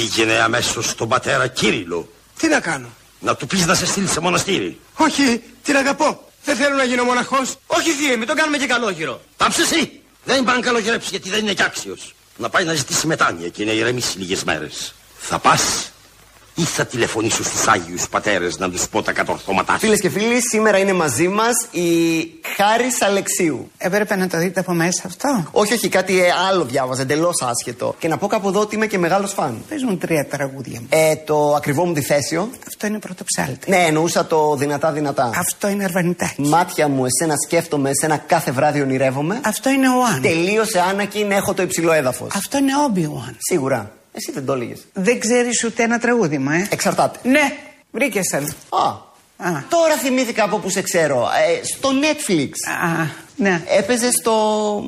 Πήγαινε αμέσως στον πατέρα Κύριλο. Τι να κάνω; Να του πεις να σε στείλει σε μοναστήρι. Όχι, την αγαπώ. Δεν θέλω να γίνω μοναχός. Όχι θεία, μην τον κάνουμε και καλόγυρο. Πάψε εσύ. Δεν πάνε καλογυρέψει γιατί δεν είναι κι άξιος. Να πάει να ζητήσει μετάνοια και να ηρεμήσει λίγες μέρες. Θα πας ή θα τηλεφωνήσω στους Άγιους Πατέρες να τους πω τα κατορθώματά σου. Φίλες και φίλοι, σήμερα είναι μαζί μας η Χάρης Αλεξίου. Έπρεπε να το δείτε από μέσα αυτό; Όχι, όχι, κάτι ε, άλλο διάβαζα, εντελώς άσχετο. Και να πω κάπου εδώ ότι είμαι και μεγάλος φαν. Πες μου τρία τραγούδια μου. Ε, το ακριβό μου διθέσιο. Αυτό είναι πρωτοψάλτη. Ναι, εννοούσα το δυνατά-δυνατά. Αυτό είναι αρβανιτάκι. Μάτια μου, εσένα σκέφτομαι, εσένα κάθε βράδυ ονειρεύομαι. Αυτό είναι ο Αν. Τελείωσε, Άνακιν, έχω το υψηλό έδαφος. Αυτό είναι Obi-Wan. Σίγουρα. Εσύ δεν το έλεγες. Δεν ξέρεις ούτε ένα τραγούδι μου, ε. Εξαρτάται. Ναι, βρήκες άλλο. Α, Α. Τώρα θυμήθηκα από που σε ξέρω. Ε, στο Netflix. Α, ναι. Έπαιζε στο.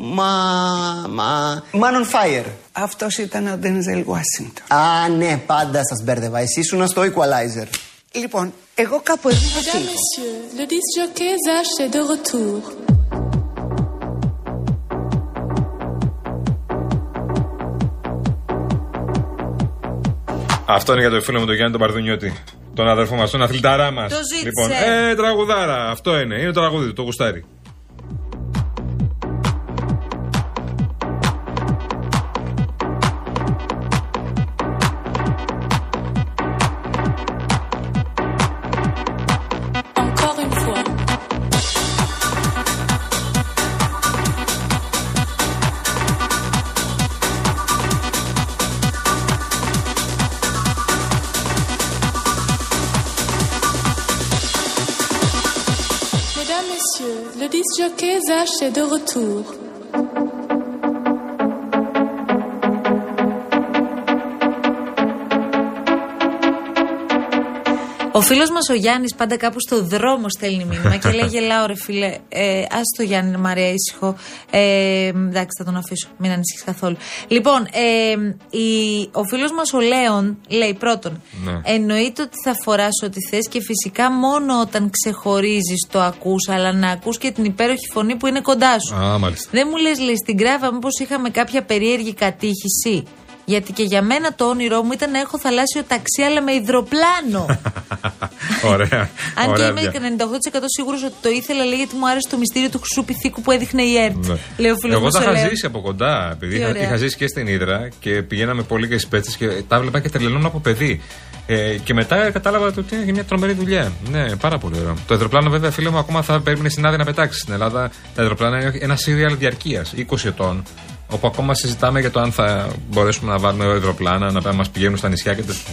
Μα. Μα. Man on Fire. Αυτός ήταν ο Denzel Washington. Α, ναι, πάντα σας μπέρδευα. Εσύ ήσουν στο Equalizer. Λοιπόν, εγώ κάπου εδώ θα Mesdames, φύγω. Αυτό είναι για το φίλο μου τον Γιάννη τον Παρδουνιώτη. Τον αδερφό μας, τον αθληταρά μας. Το ζήτησε. Λοιπόν, ε, τραγουδάρα. Αυτό είναι. Είναι το τραγούδι του, το γουστάρι. Zach est de retour. Ο φίλος μας ο Γιάννης πάντα κάπου στο δρόμο στέλνει μήνυμα και λέει: Γελάω, ρε φίλε. Ε, Α το Γιάννη, Μαρία, ήσυχο. Ε, εντάξει, θα τον αφήσω. Μην ανησυχείς καθόλου. Λοιπόν, ε, η, ο φίλος μας ο Λέων λέει: Πρώτον, Ναι. εννοείται ότι θα φοράς ό,τι θες και φυσικά μόνο όταν ξεχωρίζεις το ακούς, αλλά να ακούς και την υπέροχη φωνή που είναι κοντά σου. Α, μάλιστα. Δεν μου λες, λέει, στην Κράβα μήπως είχαμε κάποια περίεργη κατήχηση. Γιατί και για μένα το όνειρό μου ήταν να έχω θαλάσσιο ταξί, αλλά με υδροπλάνο. Ωραία. Αν Ωραία και είμαι πια. 98% σίγουρος ότι το ήθελα, λέει, γιατί μου άρεσε το μυστήριο του χρυσού πυθίκου που έδειχνε η ΕΡΤ. Ναι. Λέει ο φίλος Εγώ μας τα ο είχα Λέων. ζήσει από κοντά. Επειδή Τι είχα, ωραία. είχα ζήσει και στην Ήδρα και πηγαίναμε πολύ και στις πέτσες και τα βλέπα και τρελαίνουν από παιδί. Ε, και μετά κατάλαβα ότι είναι μια τρομερή δουλειά. Ναι, πάρα πολύ ωραίο. Το αεροπλάνο, βέβαια, φίλε μου, ακόμα θα περίμενε στην άδεια να πετάξει. Στην Ελλάδα τα αεροπλάνα είναι ένα σύριαλ διαρκείας 20 ετών. Όπου ακόμα συζητάμε για το αν θα μπορέσουμε να βάλουμε αεροπλάνα, να μας πηγαίνουν στα νησιά και τέτοια.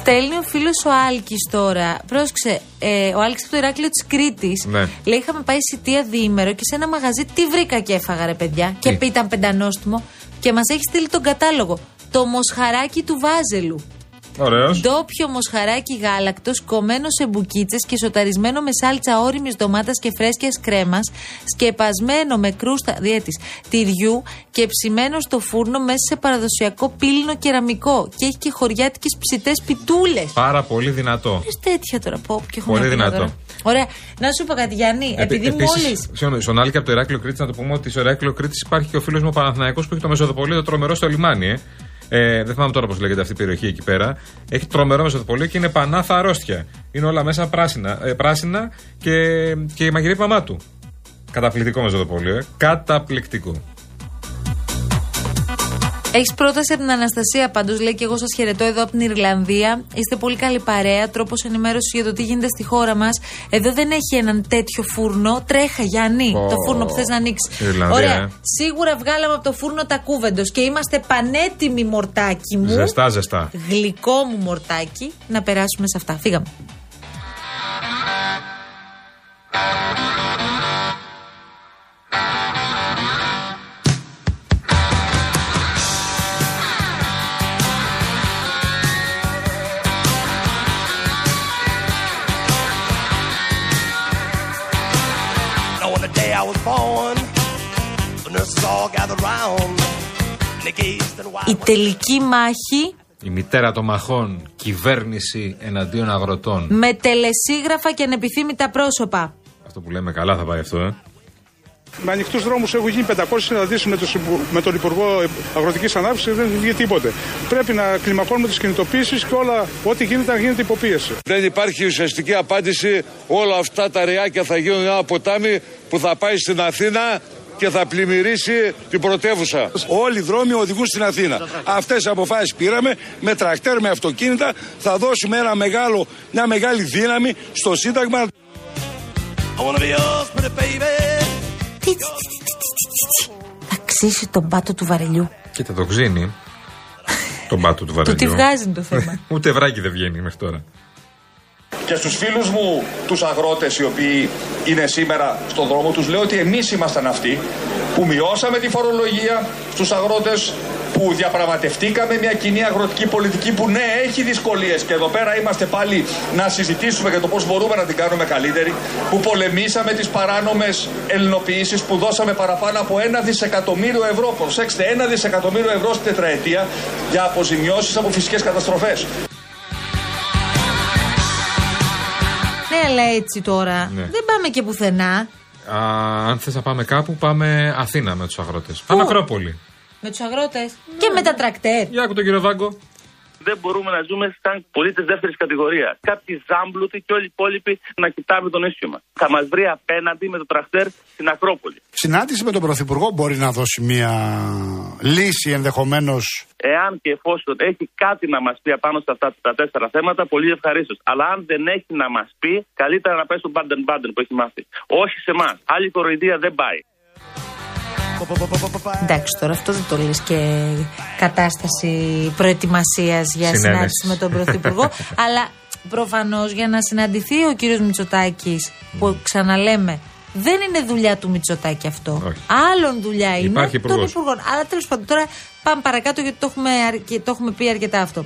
Στέλνει ο φίλος ο Άλκης τώρα. Πρόσεξε, ε, ο Άλκης από το Ηράκλειο της Κρήτης. Ναι. Λέει: Είχαμε πάει σιτία διήμερο και σε ένα μαγαζί τι βρήκα και έφαγα, ρε παιδιά. Και Τι; ήταν πεντανόστιμο. Και μας έχεις στείλει τον κατάλογο. Το μοσχαράκι του Βάζελου. Ωραίος. Ντόπιο μοσχαράκι γάλακτος, κομμένο σε μπουκίτσες και σοταρισμένο με σάλτσα όριμη ντομάτας και φρέσκιας κρέμας, σκεπασμένο με κρούστα διέτης τυριού και ψημένο στο φούρνο μέσα σε παραδοσιακό πύλινο κεραμικό. Και έχει και χωριάτικες ψητές πιτούλες. Πάρα πολύ δυνατό. Πες τέτοια τώρα, πω, και έχω Πολύ να πει δυνατό. τώρα. Ωραία. Να σου πω κάτι, Γιάννη, επειδή Επίσης, μόλι. συγγνώμη, Στον Άλκη από το Ηράκλειο Κρήτης, να το πούμε ότι στο Ηράκλειο Κρήτης υπάρχει και ο φίλος μου ο Παναθηναϊκός που έχει το Μεσοδοπολείο το τρομερό στο λιμάνι. Ε. Ε, δεν θυμάμαι τώρα πώς λέγεται αυτή η περιοχή εκεί πέρα. Έχει τρομερό Μεσοδοπολείο και είναι πανάθα αρρώστια. Είναι όλα μέσα πράσινα, ε, πράσινα και, και μαγειρεύει η μαμά του. Καταπληκτικό Μεσοδοπολείο. Ε. Καταπληκτικό. Έχεις πρόταση από την Αναστασία πάντως, λέει και εγώ σας χαιρετώ εδώ από την Ιρλανδία. Είστε πολύ καλή παρέα. Τρόπος ενημέρωσης για το τι γίνεται στη χώρα μας. Εδώ δεν έχει έναν τέτοιο φούρνο. Τρέχα, Γιάννη, Πω. το φούρνο που θες να ανοίξεις. Ιρλανδία, Ωραία. ε. Σίγουρα βγάλαμε από το φούρνο τα κούβεντος και είμαστε πανέτοιμοι, μορτάκι μου. Ζεστά, ζεστά. Γλυκό μου μορτάκι. Να περάσουμε σε αυτά. Φύγαμε. Η wide τελική μάχη Η μητέρα των μαχών, κυβέρνηση εναντίον αγροτών. με τελεσίγραφα και ανεπιθύμητα πρόσωπα. Αυτό που λέμε καλά θα πάει αυτό, ε. Με ανοιχτούς δρόμους έχουν γίνει 500 συναντήσεις με, τους υπου- με τον Υπουργό Αγροτικής Ανάπτυξης και δεν βγει τίποτε. Πρέπει να κλιμακώνουμε τις κινητοποίησεις και όλα, ό,τι γίνεται να γίνεται υποπίεση. Δεν υπάρχει ουσιαστική απάντηση. Όλα αυτά τα ρεάκια θα γίνουν ένα ποτάμι που θα πάει στην Αθήνα και θα πλημμυρίσει την πρωτεύουσα. Όλοι οι δρόμοι οδηγούν στην Αθήνα. Αυτές τις αποφάσεις πήραμε με τρακτέρ, με αυτοκίνητα. Θα δώσουμε ένα μεγάλο, μια μεγάλη δύναμη στο Σύνταγμα. I wanna be yours, pretty baby. Τι, τσι, τσι, τσι, τσι, τσι, τσι. Θα ξύσει τον πάτο του βαρελιού. Κοίτα, το ξύνει. τον πάτο του Του βαρελιού. τη βγάζει είναι το θέμα. Ούτε βράκι δεν βγαίνει μέχρι τώρα. Και στους φίλους μου τους αγρότες οι οποίοι είναι σήμερα στον δρόμο τους λέω ότι εμείς ήμασταν αυτοί που μειώσαμε τη φορολογία στους αγρότες που διαπραγματευτήκαμε μια κοινή αγροτική πολιτική που ναι έχει δυσκολίες. Και εδώ πέρα είμαστε πάλι να συζητήσουμε για το πώς μπορούμε να την κάνουμε καλύτερη που πολεμήσαμε τις παράνομες ελληνοποιήσεις που δώσαμε παραπάνω από ένα δισεκατομμύριο ευρώ προσέξτε ένα δισεκατομμύριο ευρώ στην τετραετία για αποζημιώσεις από φυσικές καταστροφές Ναι, αλλά έτσι τώρα Ναι. δεν πάμε και πουθενά. Α, αν θες να πάμε κάπου, πάμε Αθήνα με τους αγρότες. Πάμε Ακρόπολη. Με τους αγρότες και με τα τρακτέρ. Για άκου τον κύριο Βάγκο. Δεν μπορούμε να ζούμε σαν πολίτες δεύτερης κατηγορίας. Κάποιοι ζάμπλουτοι και όλοι οι υπόλοιποι να κοιτάμε τον ίσιο μας. Θα μας βρει απέναντι με το τραχτέρ στην Ακρόπολη. Συνάντηση με τον Πρωθυπουργό μπορεί να δώσει μια λύση ενδεχομένως. Εάν και εφόσον έχει κάτι να μας πει απάνω σε αυτά τα τέσσερα θέματα, πολύ ευχαρίστως. Αλλά αν δεν έχει να μας πει, καλύτερα να πάει στον Μπάντεν Μπάντεν που έχει μάθει. Όχι σε εμάς. Άλλη κοροϊδία δεν πάει. Εντάξει, τώρα αυτό δεν το λες και κατάσταση προετοιμασίας για Συνένεση. συνάντηση με τον Πρωθυπουργό. αλλά προφανώς για να συναντηθεί ο κύριος Μητσοτάκης, που ξαναλέμε, δεν είναι δουλειά του Μητσοτάκη αυτό. Όχι. Άλλον δουλειά είναι Υπάρχει των υπουργός. υπουργών. Αλλά τέλος πάντων, τώρα πάμε παρακάτω γιατί το έχουμε, αρκε- το έχουμε πει αρκετά αυτό.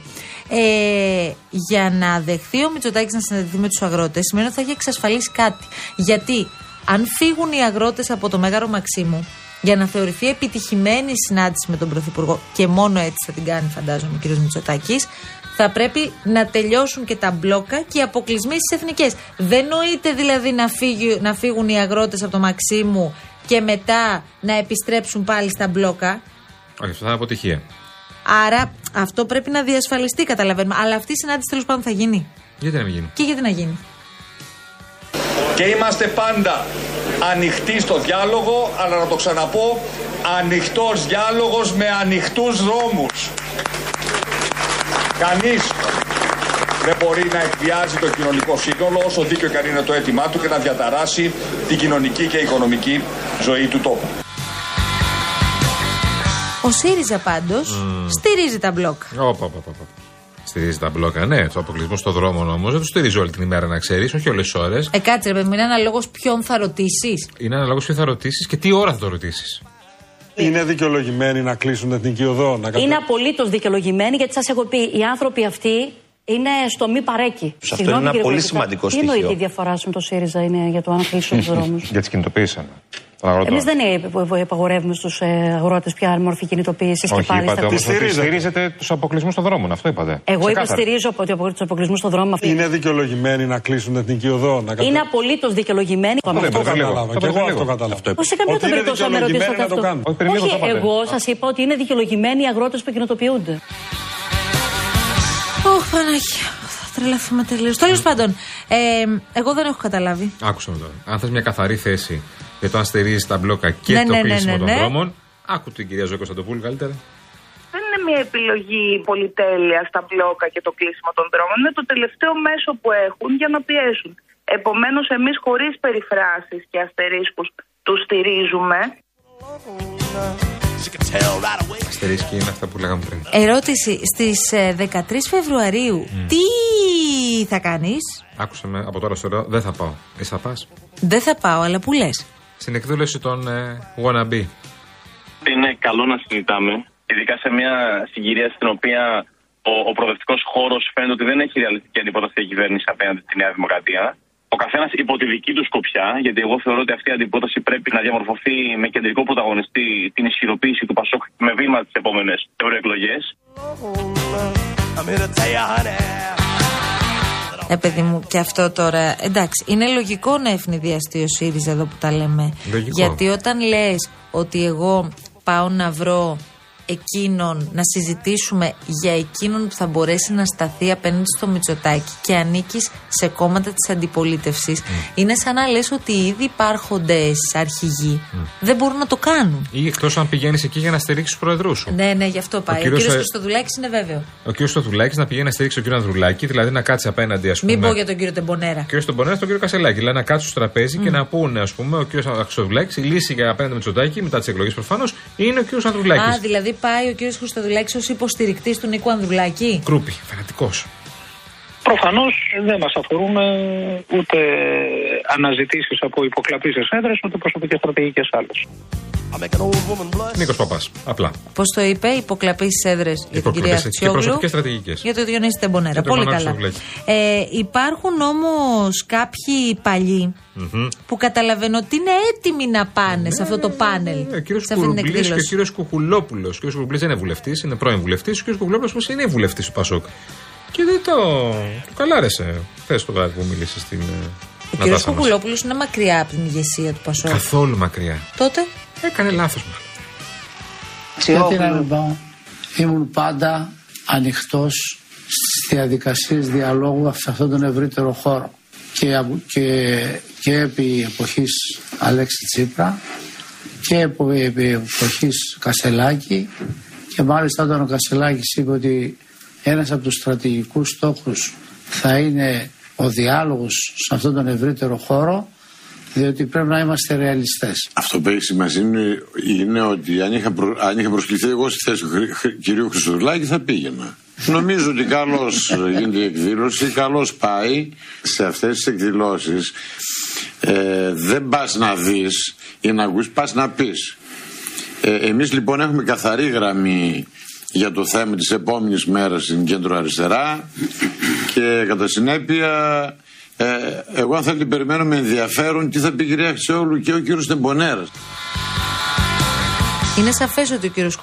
Ε, για να δεχθεί ο Μητσοτάκης να συναντηθεί με τους αγρότες, σημαίνει ότι θα έχει εξασφαλίσει κάτι. Γιατί αν φύγουν οι αγρότες από το Μέγαρο Μαξίμου, για να θεωρηθεί επιτυχημένη η συνάντηση με τον Πρωθυπουργό, και μόνο έτσι θα την κάνει, φαντάζομαι, ο κ. Μητσοτάκης, θα πρέπει να τελειώσουν και τα μπλόκα και οι αποκλεισμοί στις εθνικές. Δεν νοείται δηλαδή να, φύγει, να φύγουν οι αγρότες από το Μαξίμου και μετά να επιστρέψουν πάλι στα μπλόκα. Όχι, αυτό θα είναι αποτυχία. Άρα αυτό πρέπει να διασφαλιστεί, καταλαβαίνουμε. Αλλά αυτή η συνάντηση τέλος πάντων θα γίνει. Γιατί να μην γίνει; Και γιατί να γίνει; Και είμαστε πάντα ανοιχτοί στο διάλογο, αλλά να το ξαναπώ, ανοιχτός διάλογος με ανοιχτούς δρόμους. Κανείς δεν μπορεί να εκβιάζει το κοινωνικό σύνολο όσο δίκαιο και αν είναι το αίτημά του και να διαταράσει την κοινωνική και οικονομική ζωή του τόπου. Ο ΣΥΡΙΖΑ πάντως στηρίζει τα μπλόκα. Όπα, όπα, όπα, όπα. Στηρίζει τα μπλόκα, ναι. Το αποκλεισμό στον δρόμο όμως δεν του στηρίζει όλη την ημέρα, να ξέρεις, όχι όλες τι ώρες. Ε, κάτσε ρε παιδί μου, είναι αναλόγως ποιον θα ρωτήσεις. Είναι αναλόγως ποιο θα ρωτήσεις και τι ώρα θα το ρωτήσεις. Είναι δικαιολογημένοι να κλείσουν την εθνική οδό, να Είναι απολύτως δικαιολογημένοι γιατί σας έχω πει, οι άνθρωποι αυτοί είναι στο μη παρέκει. αυτό είναι ένα πολύ σημαντικό Τι εννοείται στοιχείο. η διαφορά σου με το ΣΥΡΙΖΑ είναι για το αν κλείσουν τους δρόμους; Για τις κινητοποίησεις. Των αγροτών. Εμείς δεν ε, υπαγορεύουμε στους αγρότες ποια μορφή κινητοποίησης και Όχι, πάλι είπατε στα όμως πλαίσια. ότι στηρίζετε τους αποκλεισμούς των δρόμων. Αυτό είπατε. Εγώ Ξεκάθαρα. υποστηρίζω ότι από τους αποκλεισμούς στον δρόμο αυτή Είναι δικαιολογημένοι να κλείσουν την εθνική οδό. Να είναι απολύτως δικαιολογημένοι. Αυτό περίμενε λίγο. κατάλαβα. Το Και εγώ περίμενε αυτό λίγο. κατάλαβα. Αυτό Πώ σε καμία Ότι είναι περίπτωση θα με ρωτήσετε δικαιολογημένοι να το αυτό. κάνουν. Όχι, πριν λίγο το είπατε. εγώ σας είπα ότι είναι δικαιολογημένοι οι αγρότες που κινητοποιούνται. Ωχ, Παναγία. Θα τρελαθούμε τελείως. Τέλος πάντων, ε, εγώ δεν έχω καταλάβει. Άκουσα με τώρα. Αν θες μια καθαρή θέση για το αν στηρίζει τα μπλόκα και Ναι, το ναι, ναι, κλείσιμο ναι, των ναι. δρόμων, άκου την κυρία Ζωή Κωνσταντοπούλου καλύτερα. Δεν είναι μια επιλογή πολυτέλεια στα μπλόκα και το κλείσιμο των δρόμων. Είναι το τελευταίο μέσο που έχουν για να πιέσουν. Επομένως, εμείς χωρίς περιφράσεις και αστερίσκους τους στηρίζουμε. Αστερίσκη είναι αυτά που λέγαμε πριν. Ερώτηση. Στις 13 Φεβρουαρίου, τι θα κάνεις; Άκουσα με από τώρα στο λέω, δεν θα πάω. Εσύ θα πας; Δεν θα πάω, αλλά που λες. Στην εκδήλωση των ε, Wannabe. Είναι καλό να συζητάμε, ειδικά σε μια συγκυρία στην οποία ο, ο προοδευτικός χώρος φαίνεται ότι δεν έχει ρεαλιστική αντιπρόταση η κυβέρνηση απέναντι στη Νέα Δημοκρατία. Ο καθένας υπό τη δική του σκοπιά, γιατί εγώ θεωρώ ότι αυτή η αντιπρόταση πρέπει να διαμορφωθεί με κεντρικό πρωταγωνιστή την ισχυροποίηση του Πασόκ με βήμα τις επόμενες ευρωεκλογές. Ε, παιδί μου, και αυτό τώρα. Εντάξει, είναι λογικό να ευνηδιαστεί ο ΣΥΡΙΖΑ εδώ που τα λέμε. Λογικό. Γιατί όταν λες ότι εγώ πάω να βρω εκείνον, να συζητήσουμε για εκείνον που θα μπορέσει να σταθεί απέναντι στο Μητσοτάκι και ανήκεις σε κόμματα της αντιπολίτευσης, είναι σαν να λες ότι οι ήδη υπάρχοντε αρχηγοί δεν μπορούν να το κάνουν. Ή εκτός αν πηγαίνεις εκεί για να στηρίξεις τους προεδρούς σου. Ναι, ναι, γι' αυτό πάει. Ο, κύριος, κύριος ε, Χριστοδουλάκη είναι βέβαιο. Ο κ. Στοδουλάκη να πηγαίνει να στηρίξει τον κύριο Ανδρουλάκη, δηλαδή να κάτσει απέναντι, ας πούμε. Μην πω για τον κύριο Τεμπονέρα. Ο κύριος Τεμπονέρας στον κύριο Κασελάκη. Δηλαδή να κάτσουν στο τραπέζι και να πούνε, ας πούμε, ο κύριος Χρυστοδουλάκης, η λύση για απέναντι με Τσοτάκη μετά τις εκλογές προφανώς είναι ο κύριος Ανδρουλάκης. Α, δηλαδή πάει ο κύριος Χριστοδουλάκη ως υποστηρικτής του Νίκου Ανδρουλάκη; Κρούπι, φανατικός. Προφανώς δεν μας αφορούν ε, ούτε αναζητήσεις από υποκλαπείς έδρε, ούτε προσωπικές στρατηγικές άλλες. Νίκος Παπάς. Απλά. Πώς το είπε, υποκλαπεί στι έδρες για την κυρία Υποκλαπείς, και Αξιόγλου. προσωπικές στρατηγικές. Για το Διονύση Τεμπονέρα. Για τον Πολύ Μανώλη καλά. Σουβλάκη. Ε, υπάρχουν όμως κάποιοι παλιοί Μμμ. που καταλαβαίνω ότι είναι έτοιμοι να πάνε σε αυτό το πάνελ. Ε, Ο κύριος σε αυτή την Κουρουμπλής και ο εκδήλωση. κύριος Κουκουλόπουλος. Ο κύριος Κουρουμπλή δεν είναι βουλευτής, είναι πρώην βουλευτής. Ο κύριος Κουκουλόπουλος όμως είναι βουλευτής του Πασόκ. Και δεν το. του καλάρεσε χθε το βράδυ που μίλησες στην. ε, Ο κύριος Νατάσα μας. Κουκουλόπουλος είναι μακριά από την ηγεσία του Πασόκ. Καθόλου μακριά. Τότε; Έκανε λάθος μάλλον. Γιατί να μην πάω; Ήμουν πάντα ανοιχτός στις διαδικασίες διαλόγου σε αυτόν τον ευρύτερο χώρο. Και, από- και, και επί εποχής Αλέξη Τσίπρα και επο- επί εποχής Κασελάκη και μάλιστα όταν ο Κασελάκης είπε ότι ένας από τους στρατηγικούς στόχους θα είναι ο διάλογος σε αυτόν τον ευρύτερο χώρο διότι πρέπει να είμαστε ρεαλιστές. Αυτό που έχει σημασία είναι, είναι ότι αν είχα, προ, αν είχα προσκληθεί εγώ στη θέση του Χρυ- Χρυ- κυρίου Χρυστοδουλάκη θα πήγαινα. Νομίζω ότι καλώς γίνεται η εκδήλωση, καλώς πάει σε αυτές τις εκδηλώσεις. Ε, δεν πας να δεις ή να ακούσει, πας να πεις. Ε, Εμείς λοιπόν έχουμε καθαρή γραμμή για το θέμα της επόμενης μέρας στην κέντρο αριστερά και κατά συνέπεια ε, εγώ αν θέλετε περιμένω με ενδιαφέρον τι θα πει η κυρία Χρυσόγλου και ο κύριος Τεμπονέρας. Είναι σαφές ότι ο κύριος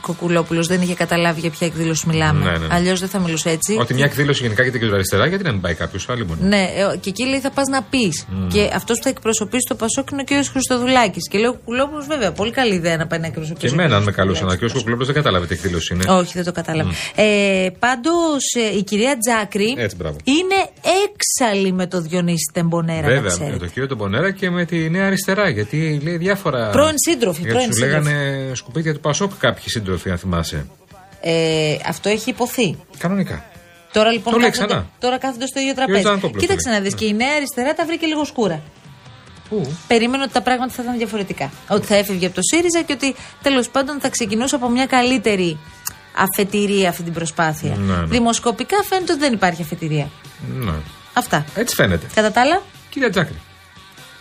Κουκουλόπουλος δεν είχε καταλάβει για ποια εκδήλωση μιλάμε. Ναι, ναι. Αλλιώς δεν θα μιλούσε έτσι. Ότι μια εκδήλωση γενικά για την κεντροαριστερά, γιατί να μην πάει κάποιος άλλο μόνο; Ναι, ε, και εκεί λέει θα πας να πεις. Μμ. Και αυτός που θα εκπροσωπήσει το Πασόκ είναι ο κύριος Χριστοδουλάκης. Και λέει ο Κουκουλόπουλος, βέβαια, πολύ καλή ιδέα να πάει να εκπροσωπήσει. Και ο εμένα, αν με κύριος καλούσαν, ο κ. Κουκλόπουλο δεν κατάλαβε τι εκδήλωση είναι. Όχι, δεν το κατάλαβα. Ε, Πάντως η κυρία Τζάκρη Έτσι, μπράβο. είναι έξαλλη με το Διονύση Τεμπονέρα, να Βέβαια, με ξέρετε. τον κύριο Τεμπονέρα και με τη Νέα Αριστερά. Γιατί λέει διάφορα. Πρώην σύντροφοι, Γιατί πρώην σου λέγανε σκουπίδια του Πασόκ κάποιοι σύντροφοι, αν θυμάσαι. Ε, αυτό έχει υποθεί. Κανονικά. Τώρα λοιπόν Το λέει κάθονται, ξανά. τώρα κάθονται στο ίδιο Κύριος τραπέζι. Τζανακόπουλος Κοίταξε το λέει. να δεις και η νέα αριστερά τα βρήκε λίγο σκούρα. Πού; Περίμενε ότι τα πράγματα θα ήταν διαφορετικά. Ότι θα έφευγε από το ΣΥΡΙΖΑ και ότι τέλος πάντων θα ξεκινούσε από μια καλύτερη αφετηρία αυτή την προσπάθεια. Ναι, ναι. Δημοσκοπικά φαίνεται ότι δεν υπάρχει αφετηρία. Ναι. Αυτά. Έτσι φαίνεται. Κατά τα άλλα. Κυρία Τζάκρη.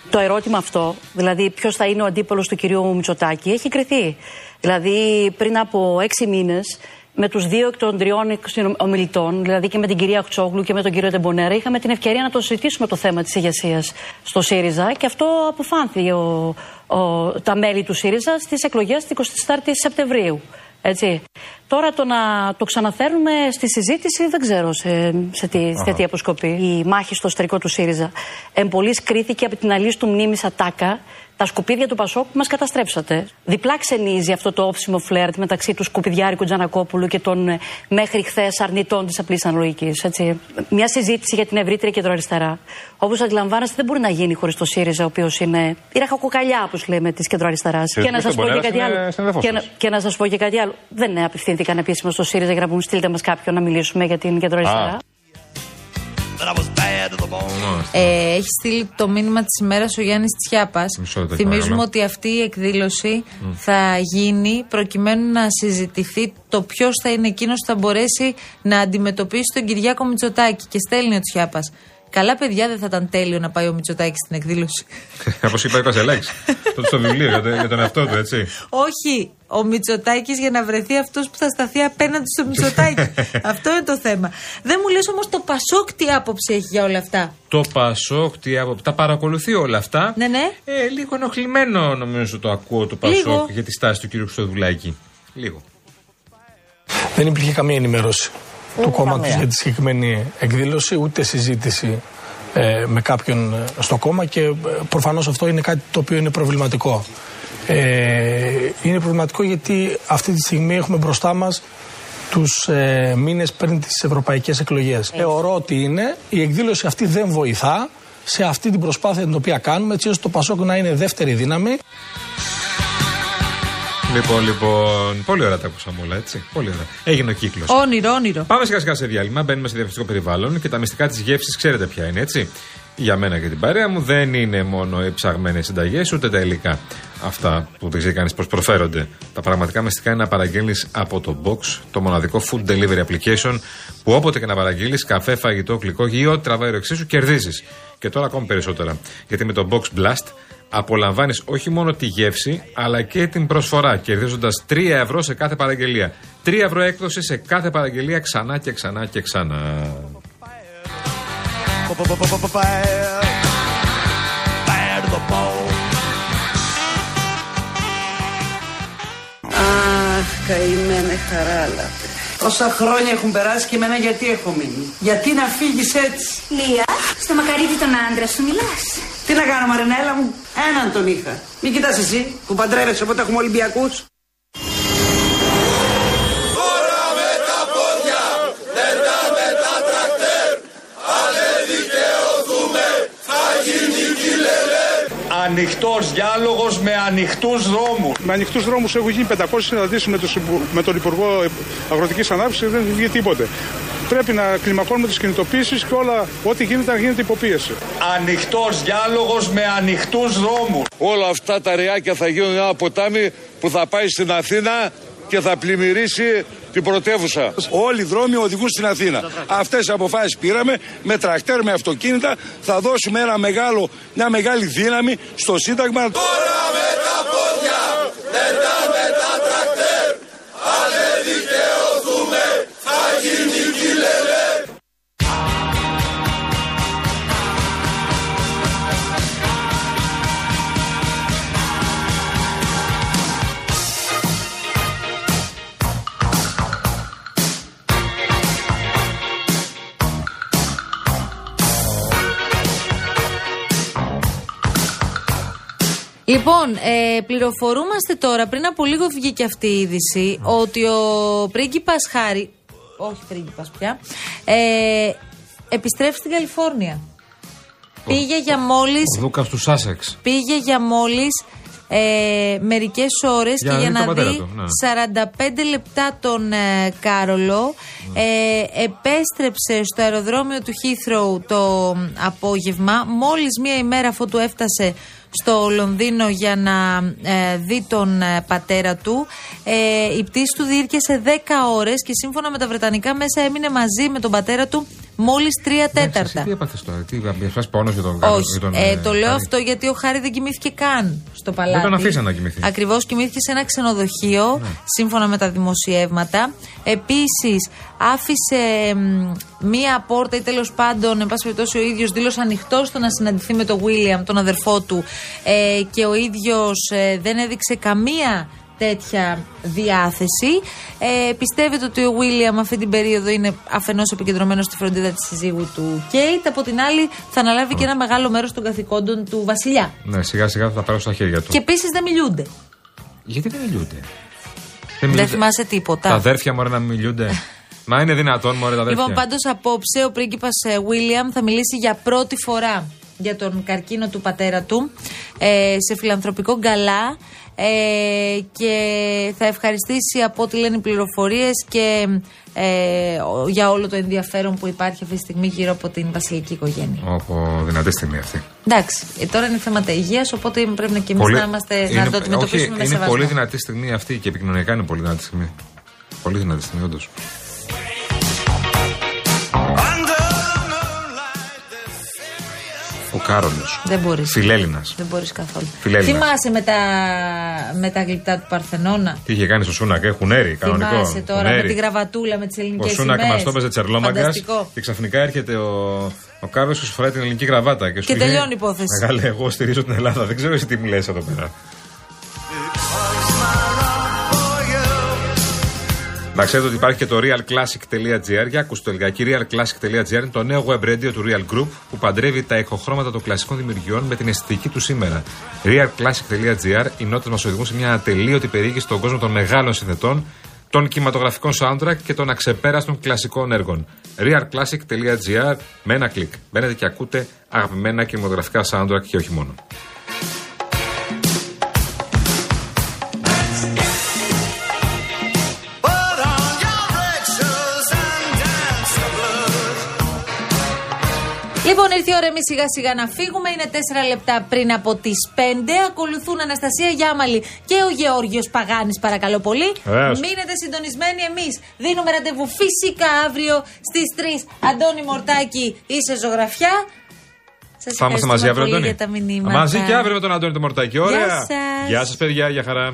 Το ερώτημα αυτό, δηλαδή ποιος θα είναι ο αντίπολο του κυρίου Μητσοτάκη, έχει κρυθεί. Δηλαδή πριν από έξι μήνες, με τους δύο εκ των τριών ομιλητών, δηλαδή και με την κυρία Χτσόγλου και με τον κύριο Τεμπονέρα, είχαμε την ευκαιρία να το συζητήσουμε το θέμα της ηγεσίας στο ΣΥΡΙΖΑ και αυτό αποφάνθη ο, ο, τα μέλη του ΣΥΡΙΖΑ στις εκλογές της 24η Σεπτεμβρίου. Έτσι. Τώρα το να το ξαναφέρουμε στη συζήτηση δεν ξέρω σε, σε τι, σε τι αποσκοπεί. Η μάχη στο εσωτερικό του ΣΥΡΙΖΑ εμπολής κρίθηκε από την αλήθεια του μνήμης ατάκα τα σκουπίδια του Πασόκ που μας καταστρέψατε. Διπλά ξενίζει αυτό το όψιμο φλερτ μεταξύ του σκουπιδιάρικου Τζανακόπουλου και των ε, μέχρι χθες αρνητών της απλής αναλογικής. Μια συζήτηση για την ευρύτερη κεντροαριστερά. Όπω αντιλαμβάνεστε, δεν μπορεί να γίνει χωρίς το ΣΥΡΙΖΑ, ο οποίος είναι η ραχοκοκαλιά, όπως λέμε, της κεντροαριστεράς. Και Και να ο σας πω και Τεμπονέρας κάτι είναι άλλο. συνδεφός Και να, σας. και να σας πω και κάτι άλλο. Δεν απευθύνθηκαν επίσημα στο ΣΥΡΙΖΑ για να πούμε στείλτε μας κάποιον να μιλήσουμε για την κεντροαριστερά. Ε, έχει στείλει το μήνυμα της ημέρας ο Γιάννης Τσιάπας. Μισό λεπτό, Θυμίζουμε παρακαλώ. ότι αυτή η εκδήλωση θα γίνει προκειμένου να συζητηθεί το ποιος θα είναι εκείνος που θα μπορέσει να αντιμετωπίσει τον Κυριάκο Μητσοτάκη. Και στέλνει ο Τσιάπας. Καλά, παιδιά, δεν θα ήταν τέλειο να πάει ο Μητσοτάκης στην εκδήλωση. Όπως είπα ο Κασελάκη. Τότε στο βιβλίο για, το- για τον εαυτό του, έτσι. Όχι, ο Μητσοτάκης για να βρεθεί αυτός που θα σταθεί απέναντι στο Μητσοτάκη. αυτό είναι το θέμα. Δεν μου λες όμως το Πασόκ τι άποψη έχει για όλα αυτά. Το Πασόκ, τι από- τα παρακολουθεί όλα αυτά. Ναι, ναι. Ε, λίγο ενοχλημένο νομίζω το ακούω το Πασόκ Λίγο. για τη στάση του κύριου Χρυστοδουλάκη. Λίγο. Δεν υπήρχε καμία ενημέρωση. Του κόμματος για τη συγκεκριμένη εκδήλωση, ούτε συζήτηση ε, με κάποιον ε, στο κόμμα και προφανώς αυτό είναι κάτι το οποίο είναι προβληματικό. Ε, είναι προβληματικό γιατί αυτή τη στιγμή έχουμε μπροστά μας τους ε, μήνες πριν τις ευρωπαϊκές εκλογές. Θεωρώ ότι είναι. Η εκδήλωση αυτή δεν βοηθά σε αυτή την προσπάθεια την οποία κάνουμε, έτσι ώστε το Πασόκ να είναι δεύτερη δύναμη. Λοιπόν, λοιπόν, πολύ ωραία τα ακούσαμε όλα, έτσι. Πολύ ωραία. Έγινε ο κύκλος. Όνειρο, όνειρο. Πάμε σιγά σιγά σε διάλειμμα. Μπαίνουμε σε διαφορετικό περιβάλλον και τα μυστικά της γεύσης ξέρετε ποια είναι, έτσι. Για μένα και την παρέα μου δεν είναι μόνο οι ψαγμένες συνταγές, ούτε τα υλικά. Αυτά που δεν ξέρει κανείς πώς προφέρονται. Τα πραγματικά μυστικά είναι να παραγγέλνει από το Box, το μοναδικό food delivery application, που όποτε και να παραγγείλεις καφέ, φαγητό, γλυκό ή ό,τι τραβάει ο εξή σου, κερδίζεις. Και τώρα ακόμη περισσότερα. Γιατί με το Box Blast απολαμβάνεις όχι μόνο τη γεύση, αλλά και την προσφορά, κερδίζοντας 3 ευρώ σε κάθε παραγγελία. 3 ευρώ έκδοση σε κάθε παραγγελία ξανά και ξανά και ξανά. Αχ, καημένε χαράλα. Τόσα χρόνια έχουν περάσει και εμένα γιατί έχω μείνει; Γιατί να φύγεις έτσι; Λία, στο μακαρίτι τον άντρα σου μιλάς. Τι να κάνω Μαρινέλα μου; Έναν τον είχα. Μην κοιτάς εσύ που παντρεύεσαι όποτε έχουμε Ολυμπιακούς. Ανοιχτός διάλογος με ανοιχτούς δρόμους. Με ανοιχτούς δρόμους έχουν γίνει 500 συναντήσεις με, με τον Υπουργό Αγροτικής Ανάπτυξης δεν βγει τίποτε. Πρέπει να κλιμακώνουμε τις κινητοποίησεις και όλα, ό,τι γίνεται να γίνεται υποπίεση. Ανοιχτός διάλογος με ανοιχτούς δρόμους. Όλα αυτά τα ρεάκια θα γίνουν ένα ποτάμι που θα πάει στην Αθήνα και θα πλημμυρίσει την πρωτεύουσα. Όλοι οι δρόμοι οδηγούν στην Αθήνα. Αυτές τι αποφάσεις πήραμε με τρακτέρ, με αυτοκίνητα. Θα δώσουμε ένα μεγάλο, μια μεγάλη δύναμη στο Σύνταγμα. Τώρα με τα πόδια, μετά με τα τρακτέρ. Λοιπόν, ε, πληροφορούμαστε τώρα, πριν από λίγο βγήκε αυτή η είδηση, ότι ο πρίγκιπας Χάρη, όχι πρίγκιπας πια, ε, επιστρέφει στην Καλιφόρνια. Πήγε για μόλις, Ο Δούκας του Σάσεξ. πήγε για μόλις ε, μερικές ώρες Για και να για δει να τον πατέρα δει του, ναι. 45 λεπτά τον ε, Κάρολο. Ε, επέστρεψε στο αεροδρόμιο του Heathrow το απόγευμα, μόλις μία ημέρα αφού του έφτασε στο Λονδίνο για να ε, δει τον ε, πατέρα του. Ε, η πτήση του διήρκεσε 10 ώρες και σύμφωνα με τα βρετανικά μέσα έμεινε μαζί με τον πατέρα του μόλις 3 τέταρτα. Τι έπαθες τώρα, τι έφτασε πόνος για τον Όχι. για τον, ε, ε, το λέω Χάρη. αυτό γιατί ο Χάρη δεν κοιμήθηκε καν στο παλάτι. τον αφήσαν να κοιμηθεί. Ακριβώς κοιμήθηκε σε ένα ξενοδοχείο, Ναι. σύμφωνα με τα δημοσιεύματα. Επίσης, άφησε μ, μία πόρτα ή τέλος πάντων, εν πάση περιπτώσει, ο ίδιος δήλωσε ανοιχτός στο να συναντηθεί με τον Βίλιαμ, τον αδερφό του, ε, και ο ίδιος δεν έδειξε καμία τέτοια διάθεση. Ε, πιστεύετε ότι ο Βίλιαμ αυτή την περίοδο είναι αφενός επικεντρωμένος στη φροντίδα της συζύγου του Κέιτ, από την άλλη θα αναλάβει και ένα μεγάλο μέρος των καθηκόντων του Βασιλιά. Ναι, σιγά σιγά θα τα πάρω στα χέρια του. Και επίσης δεν μιλούνται. Γιατί δεν μιλούνται; Δεν θυμάσαι τίποτα. Τα αδέρφια μου να μιλούνται. Μα είναι δυνατόν, μωρέ τα αδέρφια. Λοιπόν, πάντως απόψε ο πρίγκιπας Βίλιαμ θα μιλήσει για πρώτη φορά για τον καρκίνο του πατέρα του ε, σε φιλανθρωπικό γκαλά ε, και θα ευχαριστήσει από ό,τι λένε οι πληροφορίες και ε, ο- για όλο το ενδιαφέρον που υπάρχει αυτή τη στιγμή γύρω από την βασιλική οικογένεια. Όπω δυνατή στιγμή αυτή. Εντάξει, ε, τώρα είναι θέματα υγείας οπότε πρέπει να και εμείς να, είμαστε, να το αντιμετωπίσουμε όχι, με είναι σεβασμό. πολύ δυνατή στιγμή αυτή και επικοινωνιακά είναι πολύ δυνατή στιγμή. Πολύ δυνατή στιγμή, όντως. Ο Κάρολο. Δεν μπορείς. Φιλέλληνας. Δεν μπορείς καθόλου. Φιλέλληνα. Θυμάσαι με τα, με τα γλυπτά του Παρθενώνα; Τι είχε κάνει στο Σούνακ, έχουν έρη, κανονικό. Θυμάσαι τώρα Έχουν με έρη. τη γραβατούλα, με τις Ο ελληνικέ Σούνακ μας το έπαιζε τσερλόμαγκας Φανταστικό. και ξαφνικά έρχεται ο, ο Κάρολο και σου φοράει την ελληνική γραβάτα. Και, σου Και λέει, τελειώνει η υπόθεση. Μεγάλε, εγώ στηρίζω την Ελλάδα. Δεν ξέρω εσύ τι μου λες εδώ πέρα. Να ξέρετε ότι υπάρχει και το realclassic.gr. Για ακούστε το λιγάκι. Realclassic.gr είναι το νέο web radio του Real Group που παντρεύει τα ηχοχρώματα των κλασικών δημιουργιών με την αισθητική του σήμερα. Realclassic.gr οι νότε μας οδηγούν σε μια ατελείωτη περιήγηση στον κόσμο των μεγάλων συνδετών, των κινηματογραφικών soundtrack και των αξεπέραστων κλασικών έργων. Realclassic.gr με ένα κλικ. Μπαίνετε και ακούτε αγαπημένα κινηματογραφικά soundtrack και όχι μόνο. Λοιπόν, ήρθε η ώρα εμείς σιγά σιγά να φύγουμε. Είναι 4 λεπτά πριν από τις 5. Ακολουθούν Αναστασία Γιάμαλη και ο Γεώργιος Παγάνης, παρακαλώ πολύ. Βεβαίως. Μείνετε συντονισμένοι εμείς. Δίνουμε ραντεβού φυσικά αύριο στις 3. Αντώνη Μορτάκη, είσαι ζωγραφιά. Σας Θα είμαστε μαζί ευχαριστούμε αύριο, πολύ Αντώνη. για τα μηνύματα. Μαζί και αύριο με τον Αντώνη το Μορτάκη. Ωραία. σας. Γεια σας, παιδιά. Γεια χαρά.